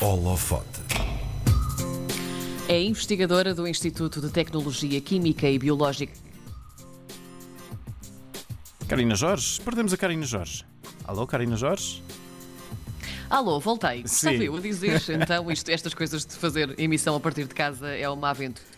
Holofote. É investigadora do Instituto de Tecnologia Química e Biológica. Karina Jorge? Perdemos a Karina Jorge. Alô, Karina Jorge? Alô, voltei. Sim. Estava eu a dizer, então, isto, estas coisas de fazer emissão a partir de casa é uma aventura.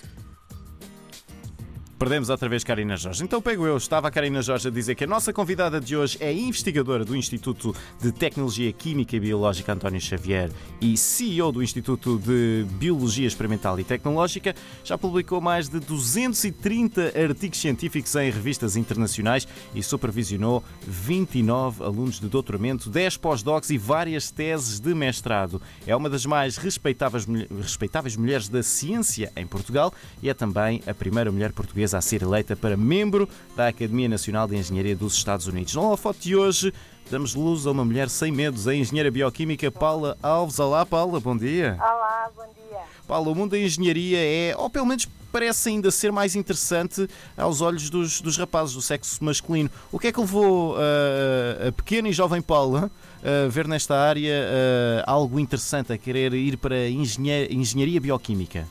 Perdemos outra vez Karina Jorge. Então pego eu. Estava a Karina Jorge a dizer que a nossa convidada de hoje é investigadora do Instituto de Tecnologia Química e Biológica António Xavier e CEO do Instituto de Biologia Experimental e Tecnológica. Já publicou mais de 230 artigos científicos em revistas internacionais e supervisionou 29 alunos de doutoramento, 10 pós-docs e várias teses de mestrado. É uma das mais respeitáveis, respeitáveis mulheres da ciência em Portugal e é também a primeira mulher portuguesa a ser eleita para membro da Academia Nacional de Engenharia dos Estados Unidos. Na foto de hoje, damos luz a uma mulher sem medos, a engenheira bioquímica Paula Alves. Olá, Paula, bom dia. Olá, bom dia. Paula, o mundo da engenharia é, ou pelo menos parece ainda ser mais interessante aos olhos dos, dos rapazes do sexo masculino. O que é que levou uh, a pequena e jovem Paula a ver nesta área uh, algo interessante, a querer ir para engenharia, engenharia bioquímica?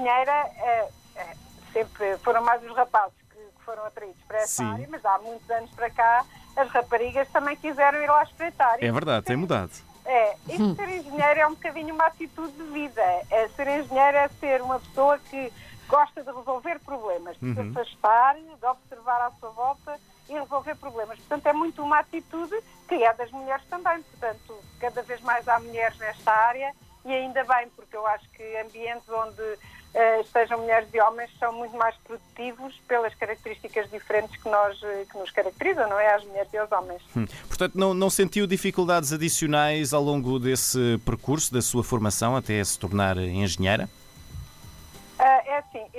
Engenheira, uh, uh, sempre foram mais os rapazes que, que foram atraídos para essa Sim. área, mas há muitos anos para cá as raparigas também quiseram ir lá espreitar. É verdade, tem mudado. É, isto de ser engenheiro é um bocadinho uma atitude de vida. É, ser engenheiro é ser uma pessoa que gosta de resolver problemas, de se afastar, de observar à sua volta e resolver problemas. Portanto, é muito uma atitude que é das mulheres também. Portanto, cada vez mais há mulheres nesta área e ainda bem, porque eu acho que ambientes onde eh, estejam mulheres e homens são muito mais produtivos pelas características diferentes que, nós, eh, que nos caracterizam, não é? Às mulheres e aos homens. Hum. Portanto, não, não sentiu dificuldades adicionais ao longo desse percurso, da sua formação, até se tornar engenheira?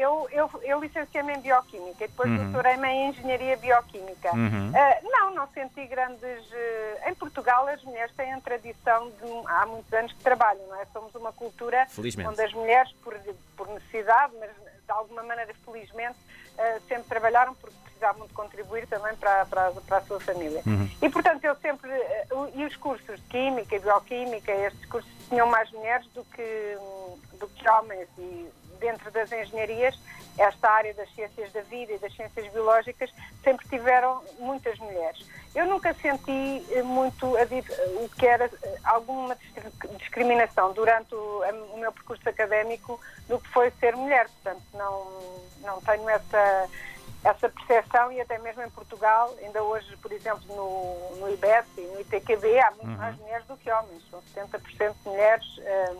Eu, eu, eu licenciei-me em Bioquímica e depois Uhum. doutorei-me em Engenharia Bioquímica. Uhum. Ah, não, não senti grandes... eh, em Portugal as mulheres têm a tradição de... Há muitos anos que trabalham, não é? Somos uma cultura Felizmente. onde as mulheres, por, por necessidade, mas de alguma maneira felizmente, ah, sempre trabalharam porque precisavam de contribuir também para, para, a- para a sua família. E, portanto, eu sempre... eh, e os cursos de Química e Bioquímica, estes cursos tinham mais mulheres do que, do que homens e dentro das engenharias, esta área das ciências da vida e das ciências biológicas sempre tiveram muitas mulheres. Eu nunca senti eh, muito o que era eh, alguma dis- discriminação durante o, o meu percurso académico do que foi ser mulher. Portanto, não, não tenho essa, essa percepção e até mesmo em Portugal, ainda hoje, por exemplo, no, no IBES e no ITQB, há muito mais mulheres do que homens. São 70% de mulheres eh,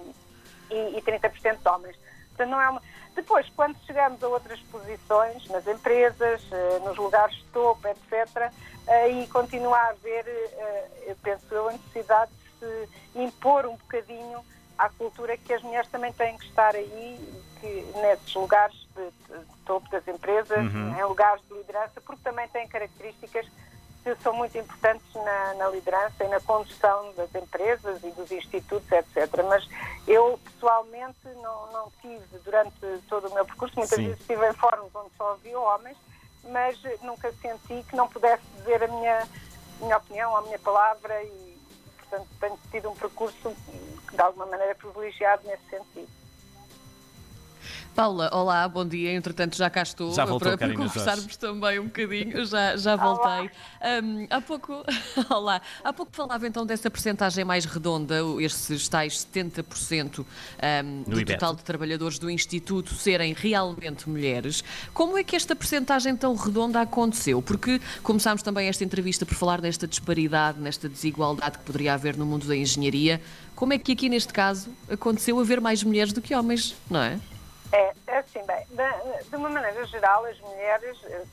e, e 30% de homens. Portanto, não é uma... Depois, quando chegamos a outras posições, nas empresas, eh, nos lugares de topo, etc., aí continua a haver, eh, eu penso eu, a necessidade de se impor um bocadinho à cultura que as mulheres também têm que estar aí, que, nesses lugares de, de- de topo das empresas, em lugares de liderança, porque também têm características que são muito importantes na, na liderança e na condução das empresas e dos institutos, etc. Mas eu, pessoalmente, não, não tive, durante todo o meu percurso, muitas Sim. vezes estive em fóruns onde só havia homens, mas nunca senti que não pudesse dizer a minha, minha opinião, a minha palavra e, portanto, tenho tido um percurso, de alguma maneira, privilegiado nesse sentido. Paula, olá, bom dia. Entretanto, já cá estou Já voltou, para, conversarmos também um bocadinho. Já, já voltei. Hum, há pouco, olá, há pouco falava então dessa percentagem mais redonda, esses tais 70% hum, do IBET. total de trabalhadores do Instituto serem realmente mulheres. Como é que esta percentagem tão redonda aconteceu? Porque começámos também esta entrevista por falar nesta disparidade, nesta desigualdade que poderia haver no mundo da engenharia. Como é que aqui neste caso aconteceu haver mais mulheres do que homens, não é? É, é assim, bem, de, de uma maneira geral, as mulheres, eh,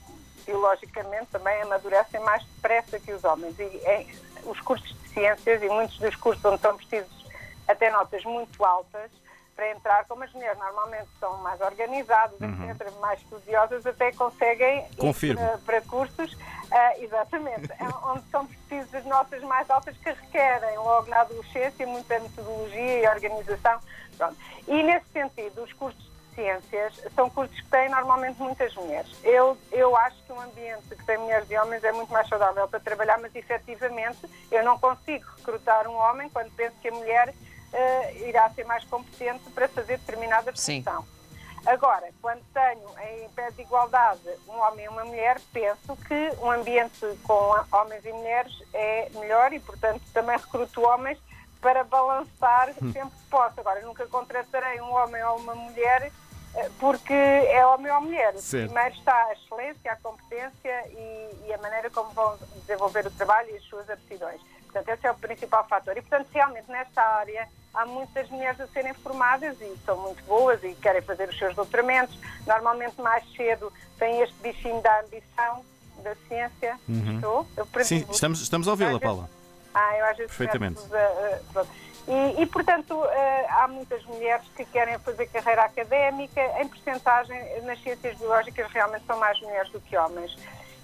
biologicamente, também amadurecem mais depressa que os homens. E em- os cursos de ciências e muitos dos cursos onde são precisos até notas muito altas para entrar, como as mulheres normalmente são mais organizadas, etc., mais estudiosas, até conseguem ir para, cursos, ah, exatamente, onde são precisas notas mais altas que requerem logo na adolescência muita metodologia e organização. Pronto. E nesse sentido, os cursos ciências são cursos que têm normalmente muitas mulheres. Eu, eu acho que um ambiente que tem mulheres e homens é muito mais saudável para trabalhar, mas efetivamente eu não consigo recrutar um homem quando penso que a mulher uh, irá ser mais competente para fazer determinada função. Sim. Agora, quando tenho em pé de igualdade um homem e uma mulher, penso que um ambiente com homens e mulheres é melhor e, portanto, também recruto homens para balançar hum. sempre que posso. Agora, nunca contratarei um homem ou uma mulher eh, porque é homem ou mulher. Certo. Primeiro está a excelência, a competência e, e, a maneira como vão desenvolver o trabalho e as suas aptidões. Portanto, esse é o principal fator. E, portanto, realmente, nesta área, há muitas mulheres a serem formadas e são muito boas e querem fazer os seus doutoramentos. Normalmente, mais cedo, têm este bichinho da ambição, da ciência. Uhum. Estou? Eu Sim, estamos, estamos a ouvi-la, Paula. Ah, eu às vezes Perfeitamente. Uh, e, e, portanto, uh, há muitas mulheres que querem fazer carreira académica. Em porcentagem, nas ciências biológicas, realmente são mais mulheres do que homens.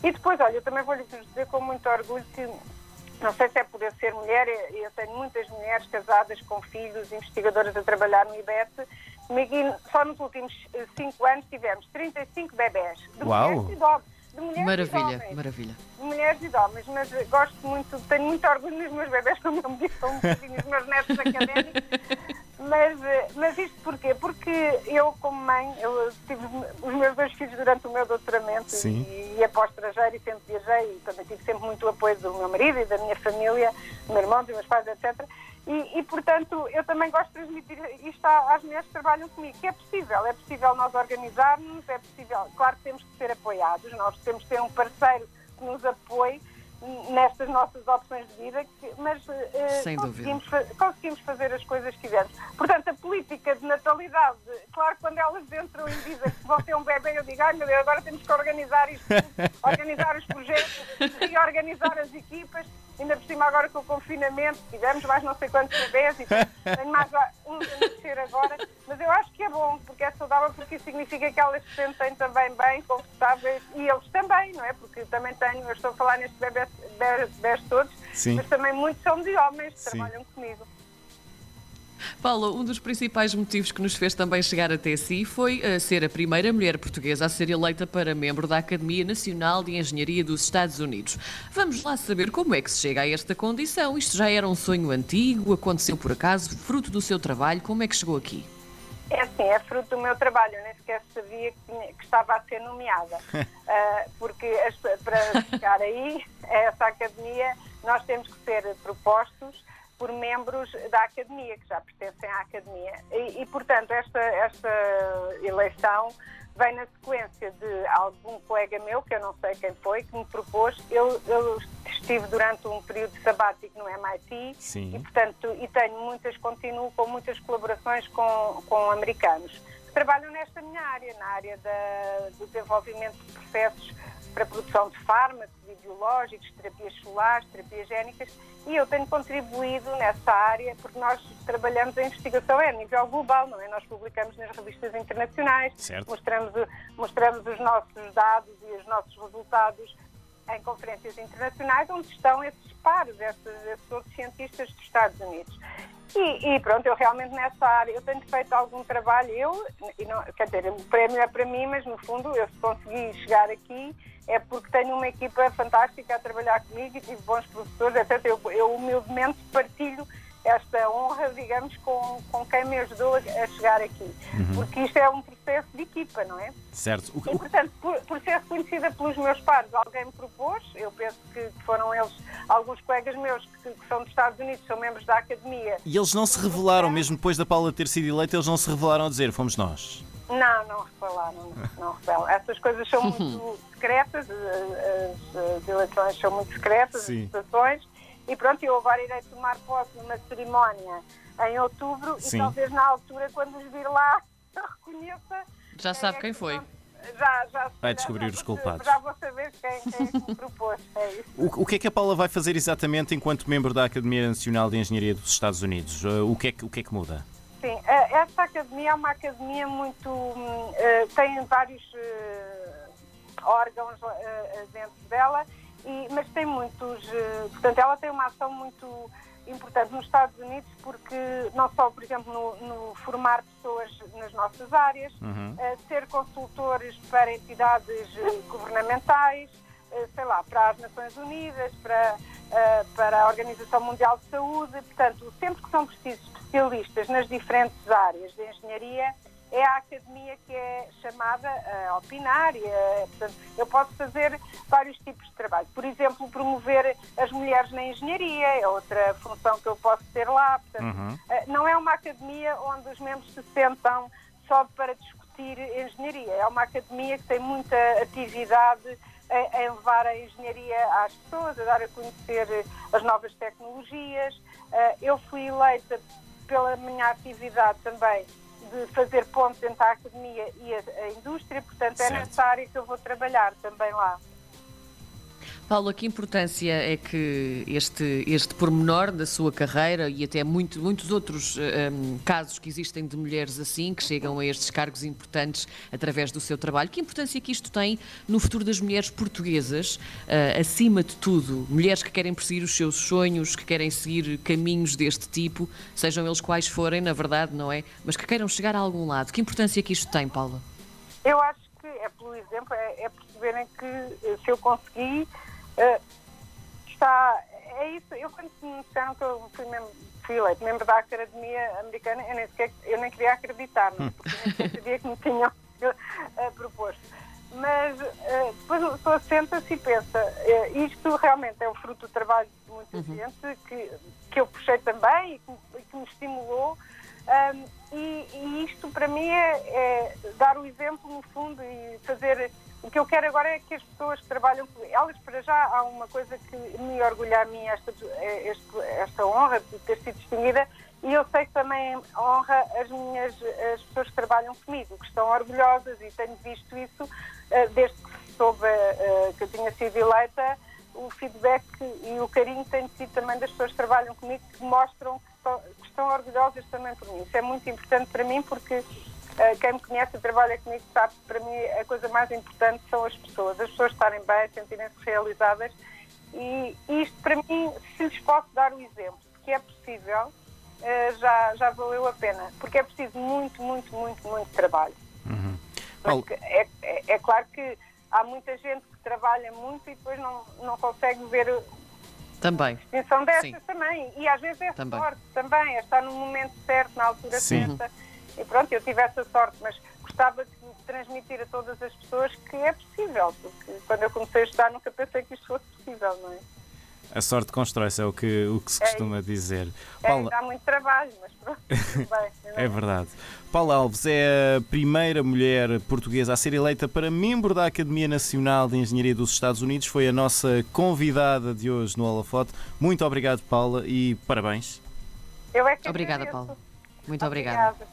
E depois, olha, eu também vou lhe dizer com muito orgulho que não sei se é por eu ser mulher, eu tenho muitas mulheres casadas com filhos, investigadoras a trabalhar no IBET. Só nos últimos eh, cinco anos tivemos 35 bebés. De Uau! De mulheres maravilha, e homens. maravilha. De mulheres e de homens, mas gosto muito, tenho muito orgulho nos meus bebés, como eu me disse, são um os meus netos académicos. Mas, mas isto porquê? Porque eu, como mãe, eu tive os meus dois filhos durante o meu doutoramento Sim. e ia para o estrangeiro e sempre viajei e também tive sempre muito apoio do meu marido e da minha família, do meu irmão, dos meus pais, etc. E, e, portanto, eu também gosto de transmitir isto às mulheres que trabalham comigo, que é possível, é possível nós organizarmos, é possível, claro que temos que ser apoiados, nós temos que ter um parceiro que nos apoie, nestas nossas opções de vida, mas uh, conseguimos, conseguimos, fazer as coisas que quisermos. Portanto, a política de natalidade, claro, quando elas entram e dizem que vão ter um bebê, eu digo, ai meu Deus, agora temos que organizar isto, organizar os projetos, reorganizar as equipas, ainda por cima agora com o confinamento, tivemos mais não sei quantos bebês e tenho mais uns a nascer agora, mas eu acho que é bom, porque é saudável, porque isso significa que elas se sentem também bem, confortáveis, e eles também, não é? Porque também tenho, eu estou a falar nestes bebês, bebês todos, Sim. mas também muitos são de homens que Sim. trabalham comigo. Paulo, um dos principais motivos que nos fez também chegar até si foi uh, ser a primeira mulher portuguesa a ser eleita para membro da Academia Nacional de Engenharia dos Estados Unidos. Vamos lá saber como é que se chega a esta condição. Isto já era um sonho antigo, aconteceu por acaso, fruto do seu trabalho, como é que chegou aqui? É assim, é fruto do meu trabalho, eu nem sequer sabia que, tinha, que estava a ser nomeada. uh, porque as, para chegar aí, a essa academia, nós temos que ser propostos por membros da academia, que já pertencem à academia. E, e, portanto, esta, esta eleição vem na sequência de algum colega meu, que eu não sei quem foi, que me propôs. Eu, eu estive durante um período sabático no MIT Sim. e, portanto, e tenho muitas, continuo com muitas colaborações com, com americanos que trabalham nesta minha área, na área da, do desenvolvimento de processos para a produção de fármacos e biológicos, terapias solares, terapias génicas, e eu tenho contribuído nessa área porque nós trabalhamos a investigação é a nível global, não é? Nós publicamos nas revistas internacionais, mostramos, mostramos os nossos dados e os nossos resultados em conferências internacionais onde estão esses pares, esses, esses outros cientistas dos Estados Unidos. E, e, pronto, eu realmente nessa área, eu tenho feito algum trabalho, eu, e não, quer dizer, o prémio é para mim, mas no fundo eu se consegui chegar aqui é porque tenho uma equipa fantástica a trabalhar comigo e tive bons professores, etc. Eu, eu humildemente partilho esta honra, digamos, com, com quem me ajudou a, a chegar aqui. Uhum. Porque isto é um processo de equipa, não é? Certo. O, e, portanto, por, por, ser reconhecida pelos meus pares, alguém me propôs, eu penso que foram eles, alguns colegas meus que, que são dos Estados Unidos, são membros da academia. E eles não se revelaram, mesmo depois da Paula ter sido eleita, eles não se revelaram a dizer, fomos nós. Não, não revelaram, não, não revelam. Essas coisas são muito secretas, as, as eleições são muito secretas, Sim. as votações, e pronto, eu agora irei tomar posse numa cerimónia em outubro Sim. e talvez na altura, quando os vir lá, reconheça. Já sabe quem foi. Já, já, vai descobrir já, os culpados. Já vou saber quem, quem me propôs. É isso. O, o que é que a Paula vai fazer exatamente enquanto membro da Academia Nacional de Engenharia dos Estados Unidos? Uh, o, que é que, o que é que muda? Sim, uh, esta academia é uma academia muito. Uh, tem vários órgãos dentro dela, e, mas tem muitos. portanto, ela tem uma ação muito importante nos Estados Unidos porque não só, por exemplo, no, no formar pessoas nas nossas áreas, Uhum. eh, ser consultores para entidades eh, governamentais, eh, sei lá, para as Nações Unidas, para, eh, para a Organização Mundial de Saúde, portanto, sempre que são precisos especialistas nas diferentes áreas de engenharia, é a academia que é chamada a opinar e a, portanto, eu posso fazer vários tipos de trabalho. Por exemplo, promover as mulheres na engenharia é outra função que eu posso ter lá. Portanto, Uhum. eh, não é uma academia onde os membros se sentam só para discutir engenharia. É uma academia que tem muita atividade em, levar a engenharia às pessoas, a dar a conhecer eh, as novas tecnologias. Eh, eu fui eleita pela minha atividade também de fazer pontos entre a academia e a, a indústria, portanto é nessa área que eu vou trabalhar também lá. Paula, que importância é que este, este pormenor da sua carreira e até muito, muitos outros eh, em, casos que existem de mulheres assim, que chegam a estes cargos importantes através do seu trabalho, que importância que isto tem no futuro das mulheres portuguesas, eh, acima de tudo, mulheres que querem perseguir os seus sonhos, que querem seguir caminhos deste tipo, sejam eles quais forem, na verdade, não é? Mas que queiram chegar a algum lado. Que importância que isto tem, Paula? Eu acho que é pelo exemplo, é, é perceberem que eh, se eu conseguir, eh, está. É isso. Eu quando me disseram que eu fui, membro, fui eleito membro da Academia Americana, eu nem, sequer, eu nem queria acreditar, não é? porque eu nem sabia que me tinham eh, proposto. Mas eh, depois a pessoa senta-se e pensa, eh, isto realmente é o fruto do trabalho de muita gente, que, que eu puxei também e que, me- que me estimulou. Um, e, e isto para mim é, é dar o exemplo no fundo e fazer o que eu quero agora é que as pessoas que trabalham elas para já há uma coisa que me orgulha a mim esta, este- esta honra de ter sido distinguida e eu sei que também honra as minhas as pessoas que trabalham comigo, que estão orgulhosas e tenho visto isso eh, desde que soube eh, que eu tinha sido eleita o feedback e o carinho tem sido também das pessoas que trabalham comigo que mostram que estão, que orgulhosas também por mim. Isso é muito importante para mim porque quem me conhece e trabalha comigo sabe que para mim a coisa mais importante são as pessoas. As pessoas estarem bem, sentirem-se realizadas e isto para mim, se lhes posso dar o exemplo de que é possível, eh, já, já valeu a pena. Porque é preciso muito, muito, muito, muito trabalho. Paulo- Porque é, é, é claro que há muita gente que trabalha muito e depois não, não consegue ver Também. distinção dessas Sim. também. E às vezes é Também. sorte também, é estar no momento certo, na altura Sim. certa. E pronto, eu tive essa sorte, mas gostava de transmitir a todas as pessoas que é possível, porque quando eu comecei a estudar nunca pensei que isto fosse possível, não é? A sorte constrói-se, é o que, o que se É costuma dizer. É, Paula, dá muito trabalho, mas pronto, bem. É verdade. Paula Alves é a primeira mulher portuguesa a ser eleita para membro da Academia Nacional de Engenharia dos Estados Unidos. Foi a nossa convidada de hoje no Holofote. Muito obrigado, Paula, e parabéns. Eu é que Obrigada. Paula. Muito obrigada. Obrigada.